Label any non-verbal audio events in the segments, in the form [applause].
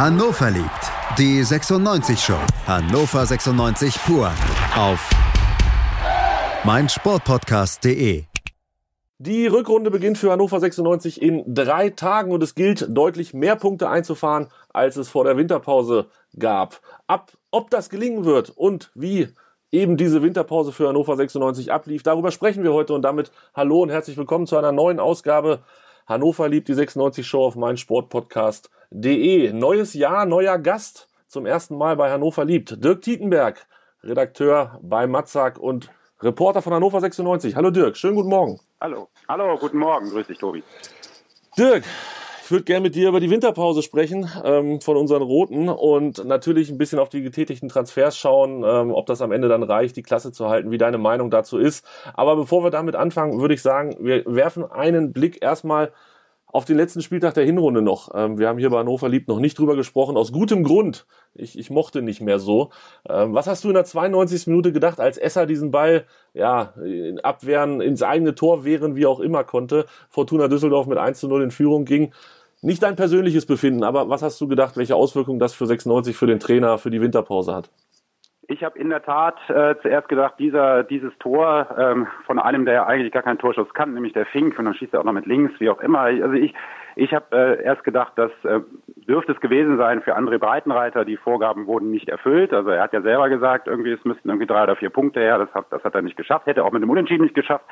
Hannover liebt. Die 96 Show. Hannover 96 pur. Auf meinsportpodcast.de. Die Rückrunde beginnt für Hannover 96 in drei Tagen und es gilt, deutlich mehr Punkte einzufahren, als es vor der Winterpause gab. Ab, ob das gelingen wird und wie eben diese Winterpause für Hannover 96 ablief, darüber sprechen wir heute und damit hallo und herzlich willkommen zu einer neuen Ausgabe Hannover liebt die 96 Show auf meinsportpodcast.de. Neues Jahr, neuer Gast zum ersten Mal bei Hannover liebt. Dirk Tietenberg, Redakteur bei Matzak und Reporter von Hannover 96. Hallo Dirk, schönen guten Morgen. Hallo. Hallo, guten Morgen. Grüß dich, Tobi. Dirk, ich würde gerne mit dir über die Winterpause sprechen ähm, von unseren Roten und natürlich ein bisschen auf die getätigten Transfers schauen, ähm, ob das am Ende dann reicht, die Klasse zu halten, wie deine Meinung dazu ist. Aber bevor wir damit anfangen, würde ich sagen, wir werfen einen Blick erstmal auf den letzten Spieltag der Hinrunde noch. Ähm, wir haben hier bei Hannover Liebt noch nicht drüber gesprochen, aus gutem Grund. Ich, ich mochte nicht mehr so. Ähm, was hast du in der 92. Minute gedacht, als Esser diesen Ball ja, in abwehren, ins eigene Tor wehren, wie auch immer konnte, Fortuna Düsseldorf mit 1 zu 0 in Führung ging? Nicht dein persönliches Befinden, aber was hast du gedacht, welche Auswirkungen das für 96 für den Trainer für die Winterpause hat? Ich habe in der Tat äh, zuerst gedacht, dieser, dieses Tor ähm, von einem, der ja eigentlich gar keinen Torschuss kann, nämlich der Fink, und dann schießt er auch noch mit links, wie auch immer. Also ich, ich habe äh, erst gedacht, das äh, dürfte es gewesen sein für André Breitenreiter. Die Vorgaben wurden nicht erfüllt. Also er hat ja selber gesagt, irgendwie es müssten irgendwie drei oder vier Punkte her. Das hat, das hat er nicht geschafft. Hätte auch mit dem Unentschieden nicht geschafft.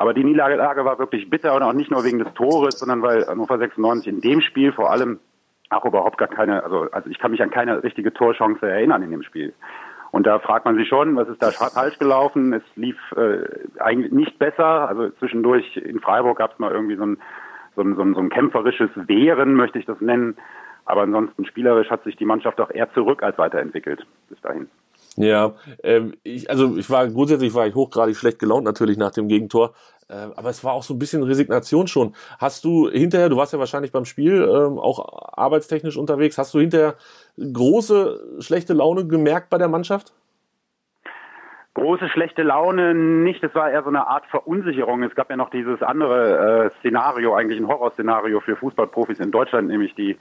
Aber die Niederlage war wirklich bitter und auch nicht nur wegen des Tores, sondern weil Hannover 96 in dem Spiel vor allem auch überhaupt gar keine, also, also ich kann mich an keine richtige Torchance erinnern in dem Spiel. Und da fragt man sich schon, was ist da falsch gelaufen? Es lief äh, eigentlich nicht besser. Also zwischendurch in Freiburg gab es mal irgendwie so ein, so, ein, so, ein, so ein kämpferisches Wehren, möchte ich das nennen. Aber ansonsten spielerisch hat sich die Mannschaft auch eher zurück als weiterentwickelt bis dahin. Ja, ähm, ich, also ich war grundsätzlich war ich hochgradig schlecht gelaunt natürlich nach dem Gegentor, äh, aber es war auch so ein bisschen Resignation schon. Hast du hinterher, du warst ja wahrscheinlich beim Spiel ähm, auch arbeitstechnisch unterwegs, hast du hinterher große schlechte Laune gemerkt bei der Mannschaft? Große schlechte Laune nicht, es war eher so eine Art Verunsicherung. Es gab ja noch dieses andere äh, Szenario, eigentlich ein Horrorszenario für Fußballprofis in Deutschland, nämlich die,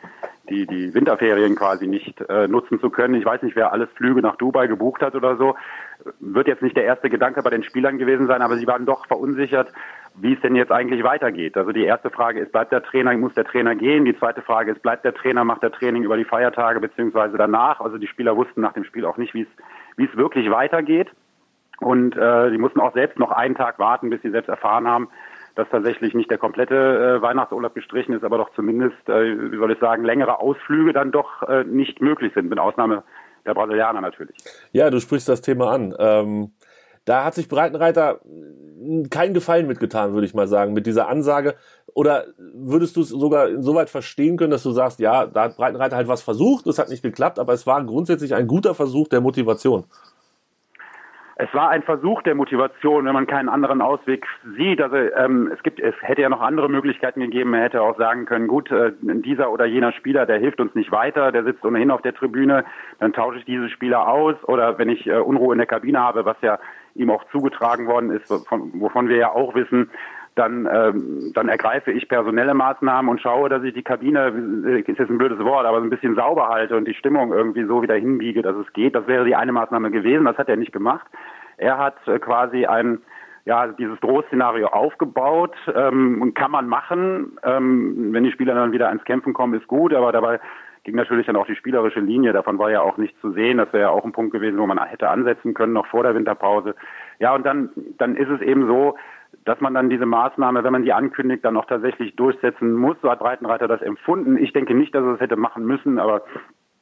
die, die Winterferien quasi nicht äh, nutzen zu können. Ich weiß nicht, wer alles Flüge nach Dubai gebucht hat oder so. Wird jetzt nicht der erste Gedanke bei den Spielern gewesen sein, aber sie waren doch verunsichert, wie es denn jetzt eigentlich weitergeht. Also die erste Frage ist, bleibt der Trainer, muss der Trainer gehen? Die zweite Frage ist, bleibt der Trainer, macht der Training über die Feiertage beziehungsweise danach? Also die Spieler wussten nach dem Spiel auch nicht, wie es, wie es wirklich weitergeht. Und äh, die mussten auch selbst noch einen Tag warten, bis sie selbst erfahren haben, dass tatsächlich nicht der komplette äh, Weihnachtsurlaub gestrichen ist, aber doch zumindest, äh, wie soll ich sagen, längere Ausflüge dann doch äh, nicht möglich sind, mit Ausnahme der Brasilianer natürlich. Ja, du sprichst das Thema an. Ähm, da hat sich Breitenreiter keinen Gefallen mitgetan, würde ich mal sagen, mit dieser Ansage. Oder würdest du es sogar insoweit verstehen können, dass du sagst, ja, da hat Breitenreiter halt was versucht, es hat nicht geklappt, aber es war grundsätzlich ein guter Versuch der Motivation? Es war ein Versuch der Motivation, wenn man keinen anderen Ausweg sieht. Also ähm, es gibt, es hätte ja noch andere Möglichkeiten gegeben. Er hätte auch sagen können, gut, äh, dieser oder jener Spieler, der hilft uns nicht weiter, der sitzt ohnehin auf der Tribüne, dann tausche ich diese Spieler aus. Oder wenn ich äh, Unruhe in der Kabine habe, was ja ihm auch zugetragen worden ist, von, wovon wir ja auch wissen, dann, ähm, dann ergreife ich personelle Maßnahmen und schaue, dass ich die Kabine, äh, ist jetzt ein blödes Wort, aber so ein bisschen sauber halte und die Stimmung irgendwie so wieder hinbiege, dass es geht. Das wäre die eine Maßnahme gewesen. Das hat er nicht gemacht. Er hat äh, quasi ein ja, dieses Drohszenario aufgebaut ähm, und kann man machen. Ähm, wenn die Spieler dann wieder ans Kämpfen kommen, ist gut, aber dabei ging natürlich dann auch die spielerische Linie. Davon war ja auch nicht zu sehen. Das wäre ja auch ein Punkt gewesen, wo man hätte ansetzen können, noch vor der Winterpause. Ja, und dann, dann ist es eben so, dass man dann diese Maßnahme, wenn man die ankündigt, dann auch tatsächlich durchsetzen muss. So hat Breitenreiter das empfunden. Ich denke nicht, dass er es hätte machen müssen, aber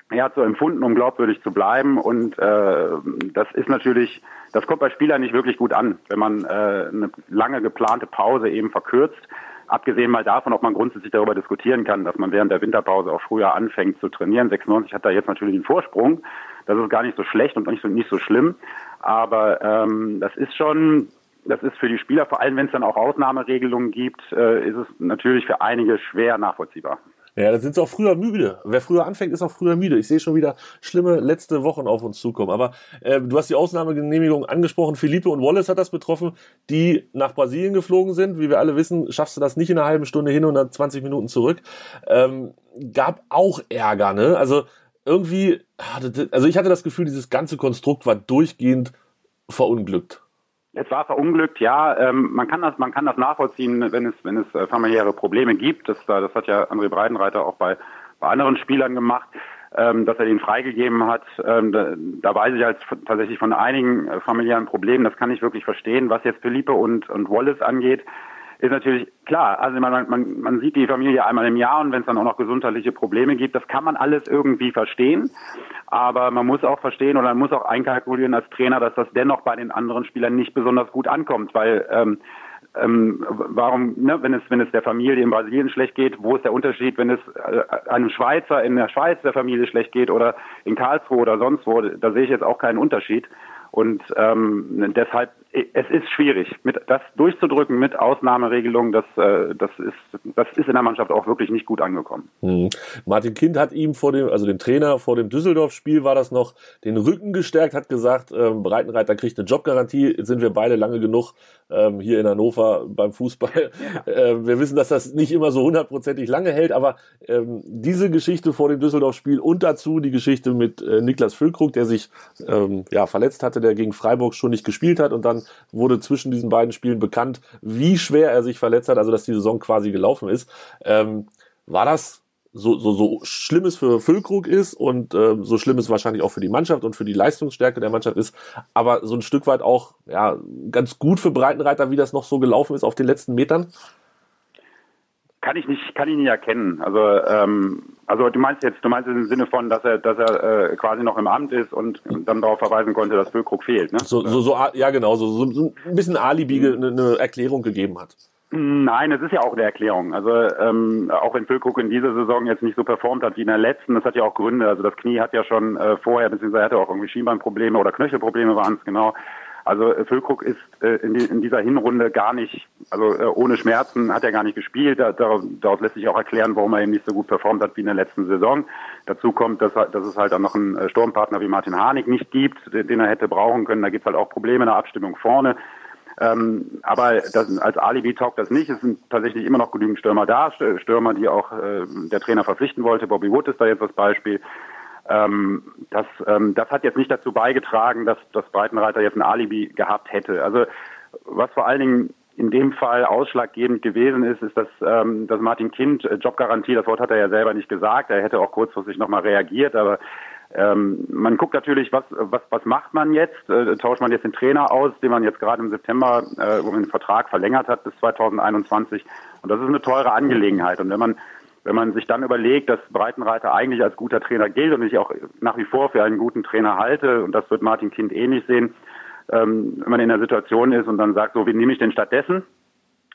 er hat so empfunden, um glaubwürdig zu bleiben. Und äh, das ist natürlich, das kommt bei Spielern nicht wirklich gut an, wenn man äh, eine lange geplante Pause eben verkürzt. Abgesehen mal davon, ob man grundsätzlich darüber diskutieren kann, dass man während der Winterpause auch früher anfängt zu trainieren. 96 hat da jetzt natürlich einen Vorsprung. Das ist gar nicht so schlecht und nicht so, nicht so schlimm. Aber ähm, das ist schon das ist für die Spieler, vor allem wenn es dann auch Ausnahmeregelungen gibt, äh, ist es natürlich für einige schwer nachvollziehbar. Ja, da sind sie auch früher müde. Wer früher anfängt, ist auch früher müde. Ich sehe schon wieder schlimme letzte Wochen auf uns zukommen. Aber äh, du hast die Ausnahmegenehmigung angesprochen. Philippe und Wallace hat das betroffen, die nach Brasilien geflogen sind. Wie wir alle wissen, schaffst du das nicht in einer halben Stunde hin und dann 20 Minuten zurück. Ähm, gab auch Ärger, ne? Also irgendwie, also ich hatte das Gefühl, dieses ganze Konstrukt war durchgehend verunglückt. Es war verunglückt, ja. Ähm, man kann das, man kann das nachvollziehen, wenn es, wenn es äh, familiäre Probleme gibt. Das, das hat ja André Breitenreiter auch bei, bei anderen Spielern gemacht, ähm, dass er den freigegeben hat. Ähm, da, da weiß ich halt tatsächlich von einigen äh, familiären Problemen. Das kann ich wirklich verstehen. Was jetzt Philippe und, und Wallace angeht, ist natürlich klar. Also man, man, man sieht die Familie einmal im Jahr und wenn es dann auch noch gesundheitliche Probleme gibt, das kann man alles irgendwie verstehen. Aber man muss auch verstehen oder man muss auch einkalkulieren als Trainer, dass das dennoch bei den anderen Spielern nicht besonders gut ankommt, weil ähm, ähm, warum, ne, wenn es wenn es der Familie in Brasilien schlecht geht, wo ist der Unterschied, wenn es äh, einem Schweizer in der Schweiz der Familie schlecht geht oder in Karlsruhe oder sonst wo, da sehe ich jetzt auch keinen Unterschied. Und ähm, deshalb, es ist schwierig, mit das durchzudrücken mit Ausnahmeregelungen. Das, äh, das ist, das ist in der Mannschaft auch wirklich nicht gut angekommen. Mhm. Martin Kind hat ihm vor dem, also dem Trainer vor dem Düsseldorf-Spiel war das noch, den Rücken gestärkt, hat gesagt, ähm, Breitenreiter kriegt eine Jobgarantie. Sind wir beide lange genug ähm, hier in Hannover beim Fußball. [laughs] Ja. [laughs] Äh, wir wissen, dass das nicht immer so hundertprozentig lange hält, aber ähm, diese Geschichte vor dem Düsseldorf-Spiel und dazu die Geschichte mit äh, Niklas Füllkrug, der sich ähm, ja verletzt hatte, der gegen Freiburg schon nicht gespielt hat und dann wurde zwischen diesen beiden Spielen bekannt, wie schwer er sich verletzt hat, also dass die Saison quasi gelaufen ist. Ähm, war das so, so, so schlimm es für Füllkrug ist und äh, so schlimm es wahrscheinlich auch für die Mannschaft und für die Leistungsstärke der Mannschaft ist, aber so ein Stück weit auch ja ganz gut für Breitenreiter, wie das noch so gelaufen ist auf den letzten Metern? Kann ich nicht, kann ich nicht erkennen. Also, ähm, also du meinst jetzt, du meinst im Sinne von, dass er, dass er äh, quasi noch im Amt ist und dann darauf verweisen konnte, dass Füllkrug fehlt, ne? So, so, so, ja genau, so, so, ein bisschen Alibi, eine, eine Erklärung gegeben hat. Nein, es ist ja auch eine Erklärung. Also ähm, auch wenn Füllkrug in dieser Saison jetzt nicht so performt hat wie in der letzten, das hat ja auch Gründe. Also das Knie hat ja schon äh, vorher, beziehungsweise hatte auch irgendwie Schienbeinprobleme oder Knöchelprobleme waren es genau. Also äh, Füllkrug ist äh, in, die, in, dieser Hinrunde gar nicht, also äh, ohne Schmerzen hat er gar nicht gespielt. Da, daraus, daraus, lässt sich auch erklären, warum er eben nicht so gut performt hat wie in der letzten Saison. Dazu kommt, dass, dass es halt dann noch einen äh, Sturmpartner wie Martin Harnik nicht gibt, den, den er hätte brauchen können. Da gibt es halt auch Probleme in der Abstimmung vorne. Ähm, aber das, als Alibi taugt das nicht. Es sind tatsächlich immer noch genügend Stürmer da, Stürmer, die auch äh, der Trainer verpflichten wollte. Bobby Wood ist da jetzt das Beispiel. Ähm, das, ähm, das hat jetzt nicht dazu beigetragen, dass das Breitenreiter jetzt ein Alibi gehabt hätte. Also was vor allen Dingen in dem Fall ausschlaggebend gewesen ist, ist, dass, ähm, dass Martin Kind äh, Jobgarantie, das Wort hat er ja selber nicht gesagt, er hätte auch kurzfristig nochmal reagiert, aber ähm, man guckt natürlich, was, was, was macht man jetzt? Äh, tauscht man jetzt den Trainer aus, den man jetzt gerade im September, äh, man den Vertrag verlängert hat bis 2021. Und das ist eine teure Angelegenheit. Und wenn man wenn man sich dann überlegt, dass Breitenreiter eigentlich als guter Trainer gilt und ich auch nach wie vor für einen guten Trainer halte, und das wird Martin Kind ähnlich eh sehen, ähm, wenn man in der Situation ist und dann sagt, so, wie nehme ich denn stattdessen?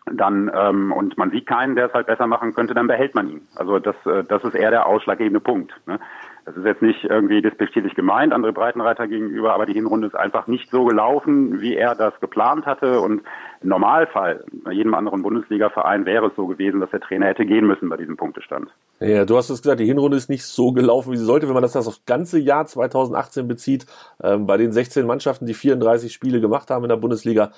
Dann ähm, und man sieht keinen, der es halt besser machen könnte, dann behält man ihn. Also das, äh, das ist eher der ausschlaggebende Punkt. Ne? Das ist jetzt nicht irgendwie despektierlich gemeint, andere Breitenreiter gegenüber, aber die Hinrunde ist einfach nicht so gelaufen, wie er das geplant hatte. Und im Normalfall, bei jedem anderen Bundesliga-Verein wäre es so gewesen, dass der Trainer hätte gehen müssen bei diesem Punktestand. Ja, du hast es gesagt, die Hinrunde ist nicht so gelaufen, wie sie sollte. Wenn man das, das aufs ganze Jahr 2018 bezieht, ähm, bei den 16 Mannschaften, die 34 Spiele gemacht haben in der Bundesliga,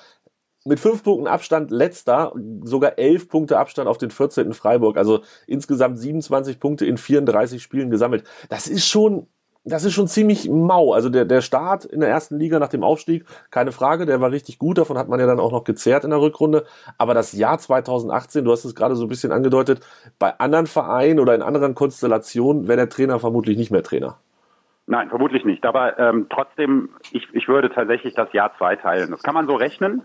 mit fünf Punkten Abstand letzter, sogar elf Punkte Abstand auf den 14. Freiburg. Also insgesamt 27 Punkte in 34 Spielen gesammelt. Das ist schon, das ist schon ziemlich mau. Also der, der Start in der ersten Liga nach dem Aufstieg, keine Frage, der war richtig gut. Davon hat man ja dann auch noch gezerrt in der Rückrunde. Aber das Jahr 2018, du hast es gerade so ein bisschen angedeutet, bei anderen Vereinen oder in anderen Konstellationen wäre der Trainer vermutlich nicht mehr Trainer. Nein, vermutlich nicht. Aber ähm, trotzdem, ich, ich würde tatsächlich das Jahr zwei teilen. Das kann man so rechnen.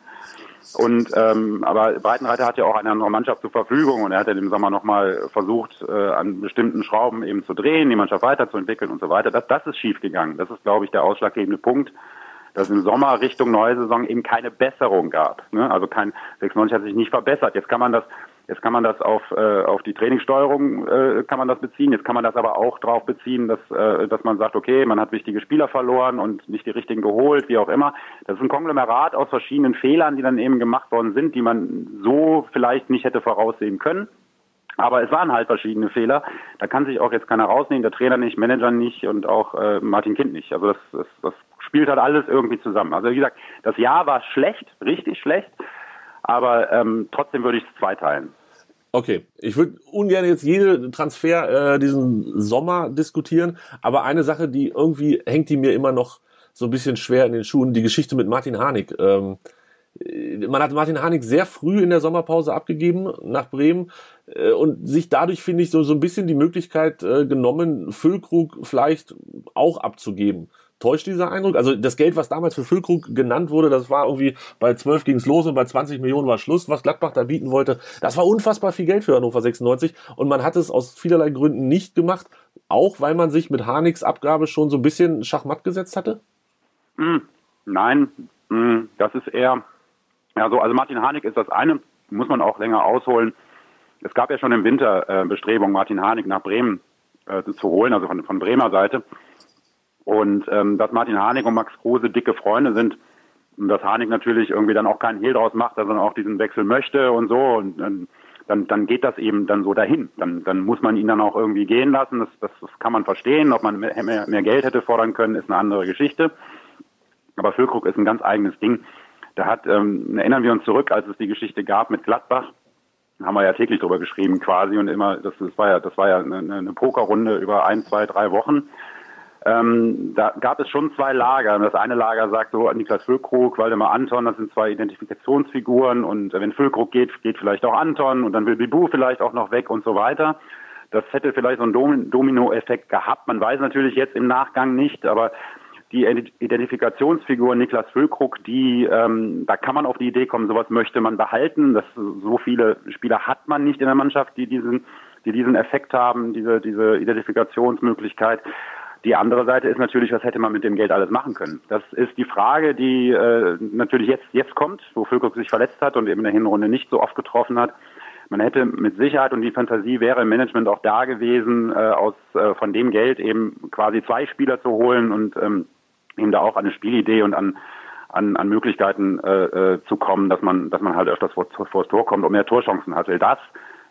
Und ähm, aber Breitenreiter hat ja auch eine andere Mannschaft zur Verfügung und er hat ja im Sommer nochmal versucht, äh, an bestimmten Schrauben eben zu drehen, die Mannschaft weiterzuentwickeln und so weiter. Das, das ist schiefgegangen. Das ist, glaube ich, der ausschlaggebende Punkt, dass im Sommer Richtung neue Saison eben keine Besserung gab. Ne? Also kein 96 hat sich nicht verbessert. Jetzt kann man das Jetzt kann man das auf, äh, auf die Trainingssteuerung äh, kann man das beziehen. Jetzt kann man das aber auch darauf beziehen, dass, äh, dass man sagt, okay, man hat wichtige Spieler verloren und nicht die richtigen geholt, wie auch immer. Das ist ein Konglomerat aus verschiedenen Fehlern, die dann eben gemacht worden sind, die man so vielleicht nicht hätte voraussehen können. Aber es waren halt verschiedene Fehler. Da kann sich auch jetzt keiner rausnehmen, der Trainer nicht, Manager nicht und auch äh, Martin Kind nicht. Also das, das, das spielt halt alles irgendwie zusammen. Also wie gesagt, das Jahr war schlecht, richtig schlecht, aber ähm, trotzdem würde ich es zweiteilen. Okay, ich würde ungern jetzt jede Transfer äh, diesen Sommer diskutieren, aber eine Sache, die irgendwie hängt die mir immer noch so ein bisschen schwer in den Schuhen, die Geschichte mit Martin Harnik. Ähm, man hat Martin Harnik sehr früh in der Sommerpause abgegeben nach Bremen äh, und sich dadurch, finde ich, so, so ein bisschen die Möglichkeit äh, genommen, Füllkrug vielleicht auch abzugeben. Täuscht dieser Eindruck? Also das Geld, was damals für Füllkrug genannt wurde, das war irgendwie bei 12 ging's los und bei 20 Millionen war Schluss, was Gladbach da bieten wollte. Das war unfassbar viel Geld für Hannover 96 und man hat es aus vielerlei Gründen nicht gemacht, auch weil man sich mit Harniks Abgabe schon so ein bisschen Schachmatt gesetzt hatte? Hm, nein, hm, das ist eher, ja so, also Martin Harnik ist das eine, muss man auch länger ausholen. Es gab ja schon im Winter äh, Bestrebungen, Martin Harnik nach Bremen äh, zu holen, also von, von Bremer Seite. Und ähm, dass Martin Harnik und Max Kruse dicke Freunde sind und dass Harnik natürlich irgendwie dann auch keinen Hehl draus macht, sondern auch diesen Wechsel möchte und so und dann, dann, dann geht das eben dann so dahin. Dann, dann muss man ihn dann auch irgendwie gehen lassen. Das, das, das kann man verstehen. Ob man mehr, mehr, mehr Geld hätte fordern können, ist eine andere Geschichte. Aber Füllkrug ist ein ganz eigenes Ding. Da hat, ähm, erinnern wir uns zurück, als es die Geschichte gab mit Gladbach, haben wir ja täglich drüber geschrieben quasi und immer, das, das war ja, das war ja eine, eine Pokerrunde über ein, zwei, drei Wochen. Ähm, da gab es schon zwei Lager. Das eine Lager sagt so, Niklas Füllkrug, Waldemar Anton, das sind zwei Identifikationsfiguren und wenn Füllkrug geht, geht vielleicht auch Anton und dann will Bibu vielleicht auch noch weg und so weiter. Das hätte vielleicht so einen Domino-Effekt gehabt. Man weiß natürlich jetzt im Nachgang nicht, aber die Identifikationsfigur Niklas Füllkrug, die, ähm, da kann man auf die Idee kommen, sowas möchte man behalten. Das, so viele Spieler hat man nicht in der Mannschaft, die diesen, die diesen Effekt haben, diese, diese Identifikationsmöglichkeit. Die andere Seite ist natürlich, was hätte man mit dem Geld alles machen können? Das ist die Frage, die äh, natürlich jetzt, jetzt kommt, wo Füllkrug sich verletzt hat und eben in der Hinrunde nicht so oft getroffen hat. Man hätte mit Sicherheit und die Fantasie wäre im Management auch da gewesen, äh, aus äh, von dem Geld eben quasi zwei Spieler zu holen und ähm, eben da auch eine Spielidee und an an, an Möglichkeiten äh, äh, zu kommen, dass man dass man halt öfters vor, vor das Tor kommt und mehr Torchancen hat. Weil das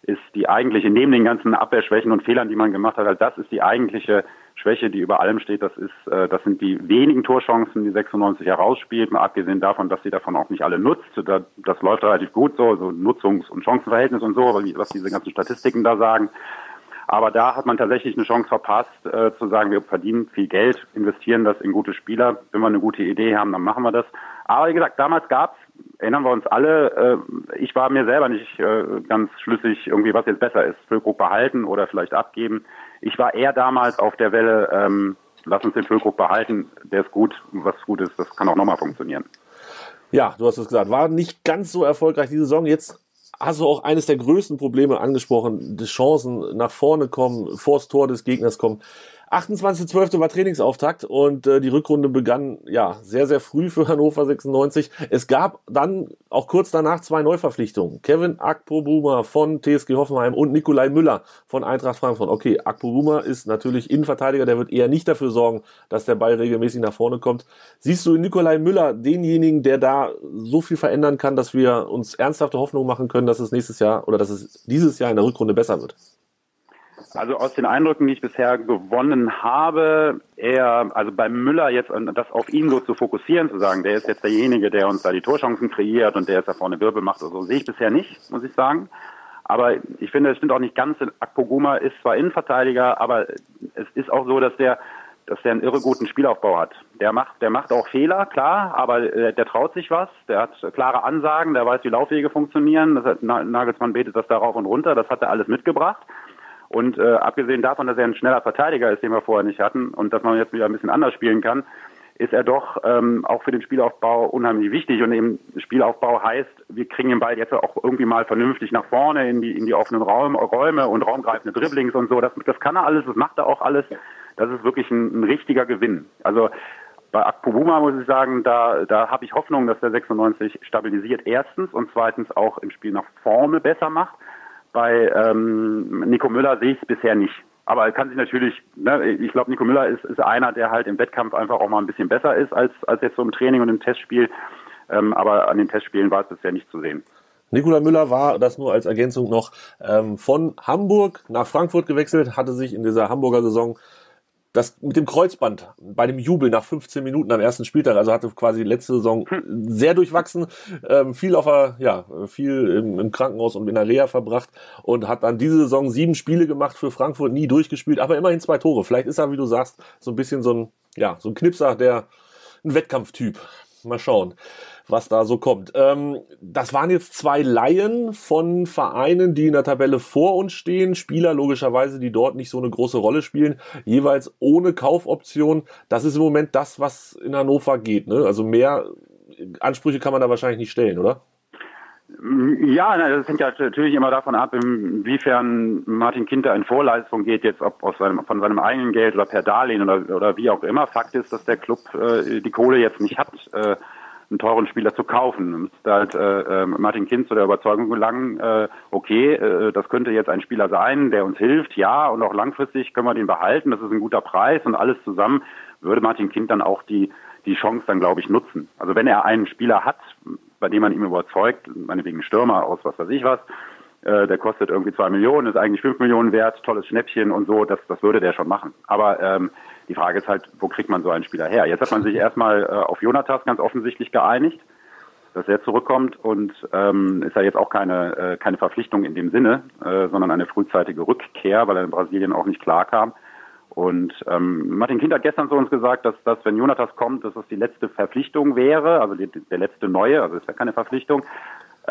ist die eigentliche, neben den ganzen Abwehrschwächen und Fehlern, die man gemacht hat, halt das ist die eigentliche Schwäche, die über allem steht. Das ist, äh, das sind die wenigen Torchancen, die 96 herausspielt, mal abgesehen davon, dass sie davon auch nicht alle nutzt. Da, das läuft relativ gut so, so Nutzungs- und Chancenverhältnis und so, was diese ganzen Statistiken da sagen. Aber da hat man tatsächlich eine Chance verpasst, äh, zu sagen, wir verdienen viel Geld, investieren das in gute Spieler. Wenn wir eine gute Idee haben, dann machen wir das. Aber wie gesagt, damals gab es, erinnern wir uns alle, äh, ich war mir selber nicht äh, ganz schlüssig, irgendwie was jetzt besser ist. Füllkrug behalten oder vielleicht abgeben. Ich war eher damals auf der Welle, ähm, lass uns den Füllkrug behalten, der ist gut, was gut ist, das kann auch nochmal funktionieren. Ja, du hast es gesagt, war nicht ganz so erfolgreich diese Saison. Jetzt hast du auch eines der größten Probleme angesprochen, die Chancen nach vorne kommen, vors Tor des Gegners kommen. 28.12. war Trainingsauftakt und äh, die Rückrunde begann ja sehr, sehr früh für Hannover 96. Es gab dann auch kurz danach zwei Neuverpflichtungen. Kevin Akpobuma von TSG Hoffenheim und Nikolai Müller von Eintracht Frankfurt. Okay, Akpobuma ist natürlich Innenverteidiger, der wird eher nicht dafür sorgen, dass der Ball regelmäßig nach vorne kommt. Siehst du in Nikolai Müller denjenigen, der da so viel verändern kann, dass wir uns ernsthafte Hoffnung machen können, dass es nächstes Jahr oder dass es dieses Jahr in der Rückrunde besser wird? Also aus den Eindrücken, die ich bisher gewonnen habe, eher, also bei Müller jetzt, das auf ihn so zu fokussieren, zu sagen, der ist jetzt derjenige, der uns da die Torchancen kreiert und der jetzt da vorne Wirbel macht, also sehe ich bisher nicht, muss ich sagen. Aber ich finde, es stimmt auch nicht ganz, Akpoguma ist zwar Innenverteidiger, aber es ist auch so, dass der, dass der einen irre guten Spielaufbau hat. Der macht, der macht auch Fehler, klar, aber äh, der traut sich was, der hat klare Ansagen, der weiß, wie Laufwege funktionieren, das hat, Nagelsmann betet das da rauf und runter, das hat er alles mitgebracht. Und äh, abgesehen davon, dass er ein schneller Verteidiger ist, den wir vorher nicht hatten, und dass man jetzt wieder ein bisschen anders spielen kann, ist er doch ähm, auch für den Spielaufbau unheimlich wichtig. Und eben Spielaufbau heißt, wir kriegen den Ball jetzt auch irgendwie mal vernünftig nach vorne in die in die offenen Raum, Räume und raumgreifende Dribblings und so. Das, das kann er alles, das macht er auch alles. Das ist wirklich ein, ein richtiger Gewinn. Also bei Akpobuma muss ich sagen, da, da habe ich Hoffnung, dass der 96 stabilisiert erstens und zweitens auch im Spiel nach vorne besser macht. Bei ähm, Nico Müller sehe ich es bisher nicht. Aber er kann sich natürlich, ne, ich glaube, Nico Müller ist, ist einer, der halt im Wettkampf einfach auch mal ein bisschen besser ist als, als jetzt so im Training und im Testspiel. Ähm, aber an den Testspielen war es bisher nicht zu sehen. Nikola Müller war, das nur als Ergänzung noch, ähm, von Hamburg nach Frankfurt gewechselt, hatte sich in dieser Hamburger Saison das mit dem Kreuzband bei dem Jubel nach 15 Minuten am ersten Spieltag, also hatte quasi letzte Saison sehr durchwachsen, ähm, viel auf der, ja, viel im, im, Krankenhaus und in der Reha verbracht und hat dann diese Saison sieben Spiele gemacht für Frankfurt, nie durchgespielt, aber immerhin zwei Tore. Vielleicht ist er, wie du sagst, so ein bisschen so ein, ja, so ein Knipser, der ein Wettkampftyp. Mal schauen was da so kommt. Ähm, das waren jetzt zwei Laien von Vereinen, die in der Tabelle vor uns stehen. Spieler logischerweise, die dort nicht so eine große Rolle spielen, jeweils ohne Kaufoption. Das ist im Moment das, was in Hannover geht. Ne? Also mehr Ansprüche kann man da wahrscheinlich nicht stellen, oder? Ja, das hängt ja natürlich immer davon ab, inwiefern Martin Kinter in Vorleistung geht, jetzt ob aus seinem, von seinem eigenen Geld oder per Darlehen oder, oder wie auch immer. Fakt ist, dass der Club äh, die Kohle jetzt nicht hat. Äh, einen teuren Spieler zu kaufen. Und da halt äh, Martin Kind zu der Überzeugung gelangen, äh, okay, äh, das könnte jetzt ein Spieler sein, der uns hilft, ja, und auch langfristig können wir den behalten, das ist ein guter Preis und alles zusammen würde Martin Kind dann auch die die Chance dann, glaube ich, nutzen. Also wenn er einen Spieler hat, bei dem man ihm überzeugt, meinetwegen Stürmer aus was weiß ich was, äh, der kostet irgendwie zwei Millionen, ist eigentlich fünf Millionen wert, tolles Schnäppchen und so, das, das würde der schon machen. Aber ähm, die Frage ist halt, wo kriegt man so einen Spieler her? Jetzt hat man sich [laughs] erstmal äh, auf Jonathas ganz offensichtlich geeinigt, dass er zurückkommt und ähm, ist ja jetzt auch keine, äh, keine Verpflichtung in dem Sinne, äh, sondern eine frühzeitige Rückkehr, weil er in Brasilien auch nicht klar kam. Und ähm, Martin Kind hat gestern zu uns gesagt, dass, dass wenn Jonathas kommt, dass das die letzte Verpflichtung wäre, also die, der letzte neue, also ist ja keine Verpflichtung.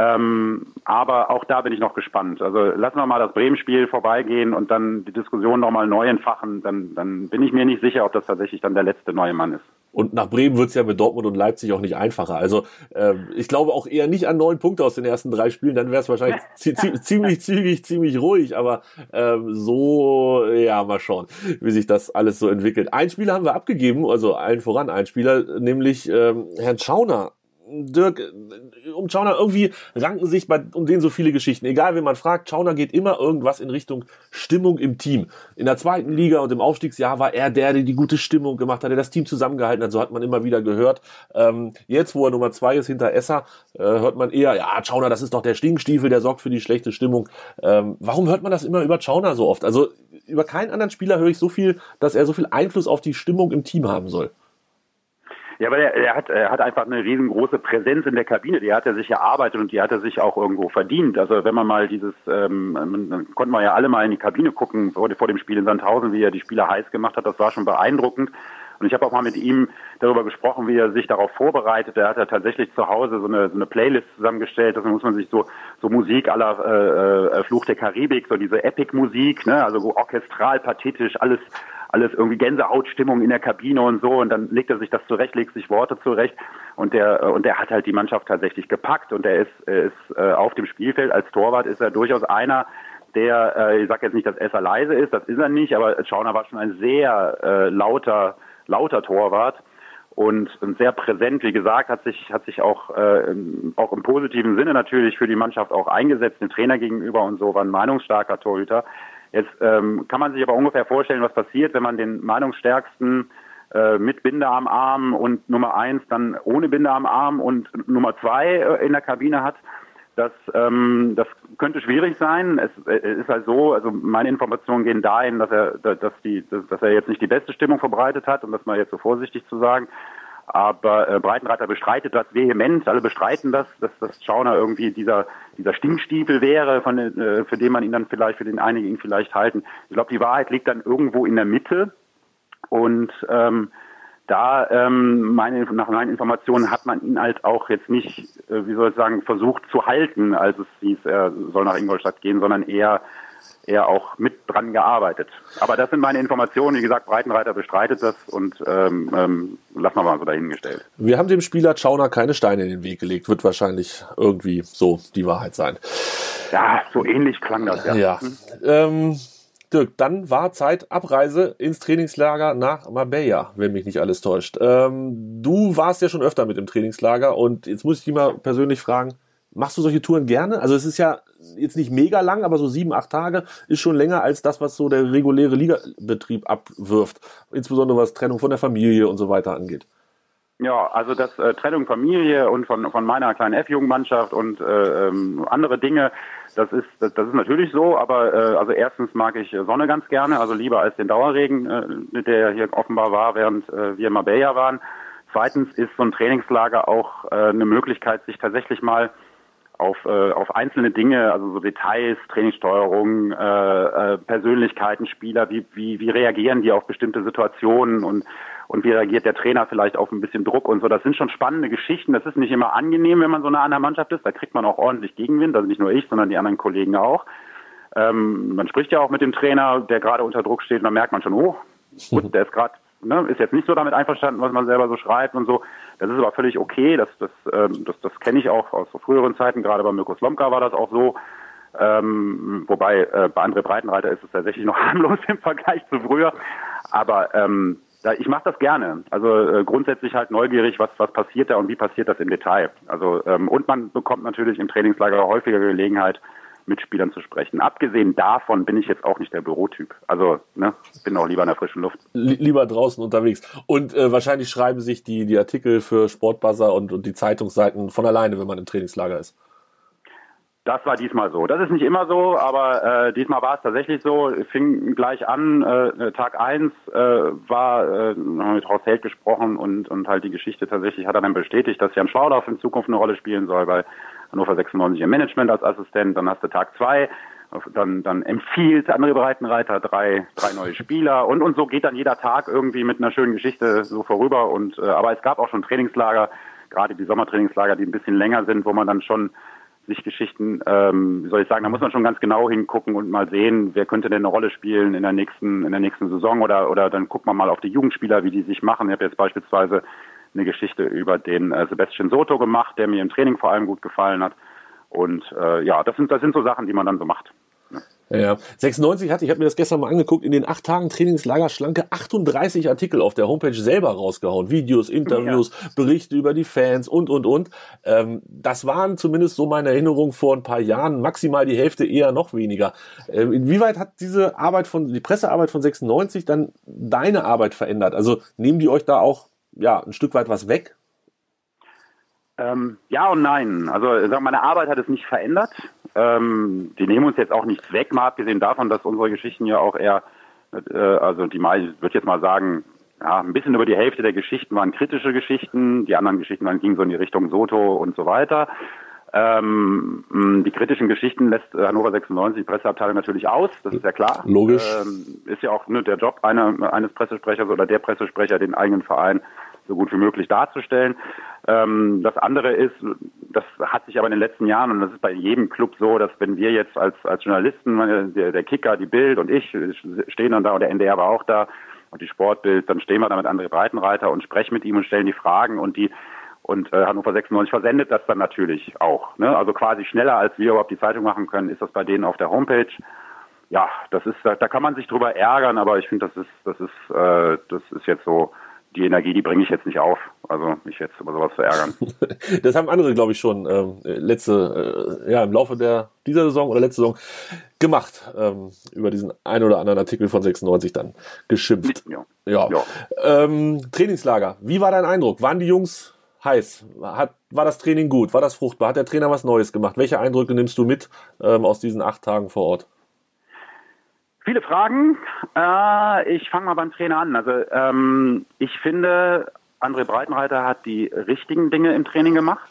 Ähm, aber auch da bin ich noch gespannt. Also lassen wir mal das Bremen-Spiel vorbeigehen und dann die Diskussion nochmal neu entfachen. Dann, dann bin ich mir nicht sicher, ob das tatsächlich dann der letzte neue Mann ist. Und nach Bremen wird es ja mit Dortmund und Leipzig auch nicht einfacher. Also äh, ich glaube auch eher nicht an neun Punkte aus den ersten drei Spielen. Dann wäre es wahrscheinlich [laughs] ziemlich zügig, ziemlich ruhig. Aber ähm, so, ja, mal schauen, wie sich das alles so entwickelt. Ein Spieler haben wir abgegeben, also allen voran ein Spieler, nämlich ähm, Herrn Schauner Dirk, um Chauner irgendwie ranken sich bei, um den so viele Geschichten. Egal, wen man fragt, Chauner geht immer irgendwas in Richtung Stimmung im Team. In der zweiten Liga und im Aufstiegsjahr war er der, der die gute Stimmung gemacht hat, der das Team zusammengehalten hat. So hat man immer wieder gehört. Ähm, jetzt, wo er Nummer zwei ist hinter Esser, äh, hört man eher, ja, Chauner, das ist doch der Stinkstiefel, der sorgt für die schlechte Stimmung. Ähm, warum hört man das immer über Chauner so oft? Also über keinen anderen Spieler höre ich so viel, dass er so viel Einfluss auf die Stimmung im Team haben soll. Ja, aber er, er, hat, er hat einfach eine riesengroße Präsenz in der Kabine. Die hat er sich erarbeitet und die hat er sich auch irgendwo verdient. Also wenn man mal dieses, ähm, dann konnten wir ja alle mal in die Kabine gucken vor, vor dem Spiel in Sandhausen, wie er die Spieler heiß gemacht hat. Das war schon beeindruckend. Und ich habe auch mal mit ihm darüber gesprochen, wie er sich darauf vorbereitet. Er hat ja tatsächlich zu Hause so eine, so eine Playlist zusammengestellt. Das muss man sich so, so Musik aller äh, äh, Fluch der Karibik, so diese Epic-Musik, ne? also so orchestral, pathetisch, alles alles irgendwie Gänsehautstimmung in der Kabine und so und dann legt er sich das zurecht, legt sich Worte zurecht und der und der hat halt die Mannschaft tatsächlich gepackt und er ist, ist äh, auf dem Spielfeld als Torwart ist er durchaus einer, der, äh, ich sage jetzt nicht, dass Esser leise ist, das ist er nicht, aber Schauner war schon ein sehr äh, lauter, lauter Torwart und, sehr präsent, wie gesagt, hat sich, hat sich auch, äh, auch im positiven Sinne natürlich für die Mannschaft auch eingesetzt, dem Trainer gegenüber und so, war ein meinungsstarker Torhüter. Jetzt ähm, kann man sich aber ungefähr vorstellen, was passiert, wenn man den Meinungsstärksten äh, mit Binde am Arm und Nummer eins dann ohne Binde am Arm und Nummer zwei äh, in der Kabine hat. Das, ähm, das könnte schwierig sein. Es, äh, es ist halt so, also meine Informationen gehen dahin, dass er, dass die, dass er jetzt nicht die beste Stimmung verbreitet hat, um das mal jetzt so vorsichtig zu sagen. Aber äh, Breitenreiter bestreitet das vehement. Alle bestreiten das, dass das Schauner irgendwie dieser dieser Stinkstiefel wäre, von, äh, für den man ihn dann vielleicht, für den einige ihn vielleicht halten. Ich glaube, die Wahrheit liegt dann irgendwo in der Mitte. Und ähm, da, ähm, meine, nach meinen Informationen, hat man ihn halt auch jetzt nicht, äh, wie soll ich sagen, versucht zu halten, als es hieß, er soll nach Ingolstadt gehen, sondern eher er auch mit dran gearbeitet. Aber das sind meine Informationen. Wie gesagt, Breitenreiter bestreitet das und ähm, ähm, lassen wir mal so dahingestellt. Wir haben dem Spieler Schauner keine Steine in den Weg gelegt. Wird wahrscheinlich irgendwie so die Wahrheit sein. Ja, so ähnlich klang das, ja. ja. Hm. Ähm, Dirk, dann war Zeit Abreise ins Trainingslager nach Marbella, wenn mich nicht alles täuscht. Ähm, du warst ja schon öfter mit im Trainingslager und jetzt muss ich dich mal persönlich fragen, machst du solche Touren gerne? Also es ist ja jetzt nicht mega lang, aber so sieben, acht Tage ist schon länger als das, was so der reguläre Ligabetrieb abwirft. Insbesondere was Trennung von der Familie und so weiter angeht. Ja, also das äh, Trennung Familie und von, von meiner kleinen F-Jugendmannschaft und äh, ähm, andere Dinge, das ist das, das ist natürlich so, aber äh, also erstens mag ich Sonne ganz gerne, also lieber als den Dauerregen, äh, der hier offenbar war, während äh, wir in Marbella waren. Zweitens ist so ein Trainingslager auch äh, eine Möglichkeit, sich tatsächlich mal auf, äh, auf einzelne Dinge, also so Details, Trainingssteuerung, äh, äh, Persönlichkeiten, Spieler, wie, wie, wie reagieren die auf bestimmte Situationen und, und wie reagiert der Trainer vielleicht auf ein bisschen Druck und so. Das sind schon spannende Geschichten. Das ist nicht immer angenehm, wenn man so nah an der Mannschaft ist. Da kriegt man auch ordentlich Gegenwind, also nicht nur ich, sondern die anderen Kollegen auch. Ähm, man spricht ja auch mit dem Trainer, der gerade unter Druck steht, und dann merkt man schon, oh, gut, [laughs] der ist gerade ne, ist jetzt nicht so damit einverstanden, was man selber so schreibt und so. Das ist aber völlig okay. Das, das, ähm, das, das kenne ich auch aus so früheren Zeiten. Gerade bei Mirko Slomka war das auch so. Ähm, wobei äh, bei André Breitenreiter ist es tatsächlich noch [laughs] harmlos im Vergleich zu früher. Aber ähm, ich mache das gerne. Also äh, grundsätzlich halt neugierig, was was passiert da und wie passiert das im Detail. Also ähm, und man bekommt natürlich im Trainingslager häufiger Gelegenheit, Mitspielern zu sprechen. Abgesehen davon bin ich jetzt auch nicht der Bürotyp. Also ne, bin auch lieber in der frischen Luft. Lieber draußen unterwegs. Und äh, wahrscheinlich schreiben sich die, die Artikel für Sportbuzzer und, und die Zeitungsseiten von alleine, wenn man im Trainingslager ist. Das war diesmal so. Das ist nicht immer so, aber äh, diesmal war es tatsächlich so. Fing gleich an. Äh, Tag eins äh, war äh, mit Horst Held gesprochen und, und halt die Geschichte tatsächlich hat er dann bestätigt, dass Jan Schlaudorf in Zukunft eine Rolle spielen soll, weil Hannover 96 im Management als Assistent, dann hast du Tag zwei, dann, dann empfiehlt André Breitenreiter drei, drei neue Spieler und, und so geht dann jeder Tag irgendwie mit einer schönen Geschichte so vorüber und, äh, aber es gab auch schon Trainingslager, gerade die Sommertrainingslager, die ein bisschen länger sind, wo man dann schon sich Geschichten, ähm, wie soll ich sagen, da muss man schon ganz genau hingucken und mal sehen, wer könnte denn eine Rolle spielen in der nächsten, in der nächsten Saison oder, oder dann guckt man mal auf die Jugendspieler, wie die sich machen. Ich habe jetzt beispielsweise eine Geschichte über den äh, Sebastian Soto gemacht, der mir im Training vor allem gut gefallen hat. Und äh, ja, das sind, das sind so Sachen, die man dann so macht. Ja, 96 hatte, ich habe mir das gestern mal angeguckt, in den acht Tagen Trainingslager schlanke 38 Artikel auf der Homepage selber rausgehauen. Videos, Interviews, ja. Berichte über die Fans und, und, und. Ähm, das waren zumindest so meine Erinnerungen vor ein paar Jahren, maximal die Hälfte, eher noch weniger. Ähm, inwieweit hat diese Arbeit von, die Pressearbeit von 96 dann deine Arbeit verändert? Also nehmen die euch da auch ja, ein Stück weit was weg? Ähm, ja und nein. Also sag, meine Arbeit hat es nicht verändert. Ähm, die nehmen uns jetzt auch nichts weg, mal abgesehen davon, dass unsere Geschichten ja auch eher, äh, also die mal, ich würde jetzt mal sagen, ja, ein bisschen über die Hälfte der Geschichten waren kritische Geschichten, die anderen Geschichten dann gingen so in die Richtung Soto und so weiter. Ähm, die kritischen Geschichten lässt Hannover 96 die Presseabteilung natürlich aus, das ist ja klar. Logisch. Ähm, ist ja auch ne, der Job einer, eines Pressesprechers oder der Pressesprecher, den eigenen Verein so gut wie möglich darzustellen. Ähm, das andere ist, das hat sich aber in den letzten Jahren, und das ist bei jedem Club so, dass wenn wir jetzt als, als Journalisten, der, der Kicker, die Bild und ich stehen dann da und der NDR war auch da und die Sportbild, dann stehen wir da mit André Breitenreiter und sprechen mit ihm und stellen die Fragen und die und äh, Hannover 96 versendet das dann natürlich auch. Ne? Also quasi schneller, als wir überhaupt die Zeitung machen können, ist das bei denen auf der Homepage. Ja, das ist, da, da kann man sich drüber ärgern, aber ich finde, das ist, das ist, äh, das ist jetzt so die Energie, die bringe ich jetzt nicht auf. Also mich jetzt über sowas zu ärgern. [laughs] das haben andere, glaube ich, schon ähm, letzte, äh, ja, im Laufe der dieser Saison oder letzte Saison gemacht. Ähm, über diesen ein oder anderen Artikel von 96 dann geschimpft. Ja. ja. ja. Ähm, Trainingslager. Wie war dein Eindruck? Waren die Jungs heiß? Hat, war das Training gut? War das fruchtbar? Hat der Trainer was Neues gemacht? Welche Eindrücke nimmst du mit ähm, aus diesen acht Tagen vor Ort? Viele Fragen. Äh, ich fange mal beim Trainer an. Also ähm, ich finde, André Breitenreiter hat die richtigen Dinge im Training gemacht.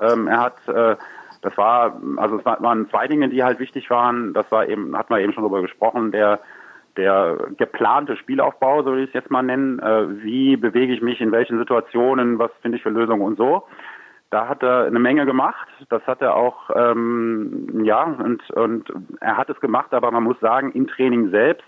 Ähm, er hat, äh, das war, also es waren zwei Dinge, die halt wichtig waren. Das war eben, hatten wir eben schon darüber gesprochen, der der geplante Spielaufbau, so will ich es jetzt mal nennen. Äh, wie bewege ich mich in welchen Situationen? Was finde ich für Lösungen und so da hat er eine Menge gemacht. Das hat er auch, ähm, ja, und, und er hat es gemacht, aber man muss sagen, im Training selbst,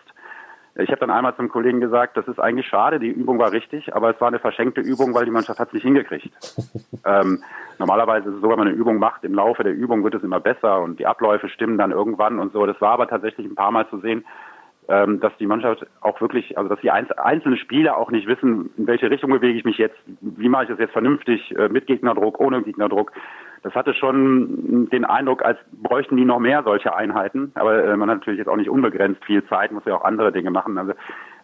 ich habe dann einmal zum Kollegen gesagt, das ist eigentlich schade, die Übung war richtig, aber es war eine verschenkte Übung, weil die Mannschaft hat es nicht hingekriegt. [laughs] ähm, normalerweise ist es so, wenn man eine Übung macht, im Laufe der Übung wird es immer besser und die Abläufe stimmen dann irgendwann und so. Das war aber tatsächlich ein paar Mal zu sehen, ähm, dass die Mannschaft auch wirklich, also dass die einzelne Spieler auch nicht wissen, in welche Richtung bewege ich mich jetzt, wie mache ich das jetzt vernünftig, äh, mit Gegnerdruck, ohne Gegnerdruck. Das hatte schon den Eindruck, als bräuchten die noch mehr solche Einheiten. Aber äh, man hat natürlich jetzt auch nicht unbegrenzt viel Zeit, muss ja auch andere Dinge machen. Also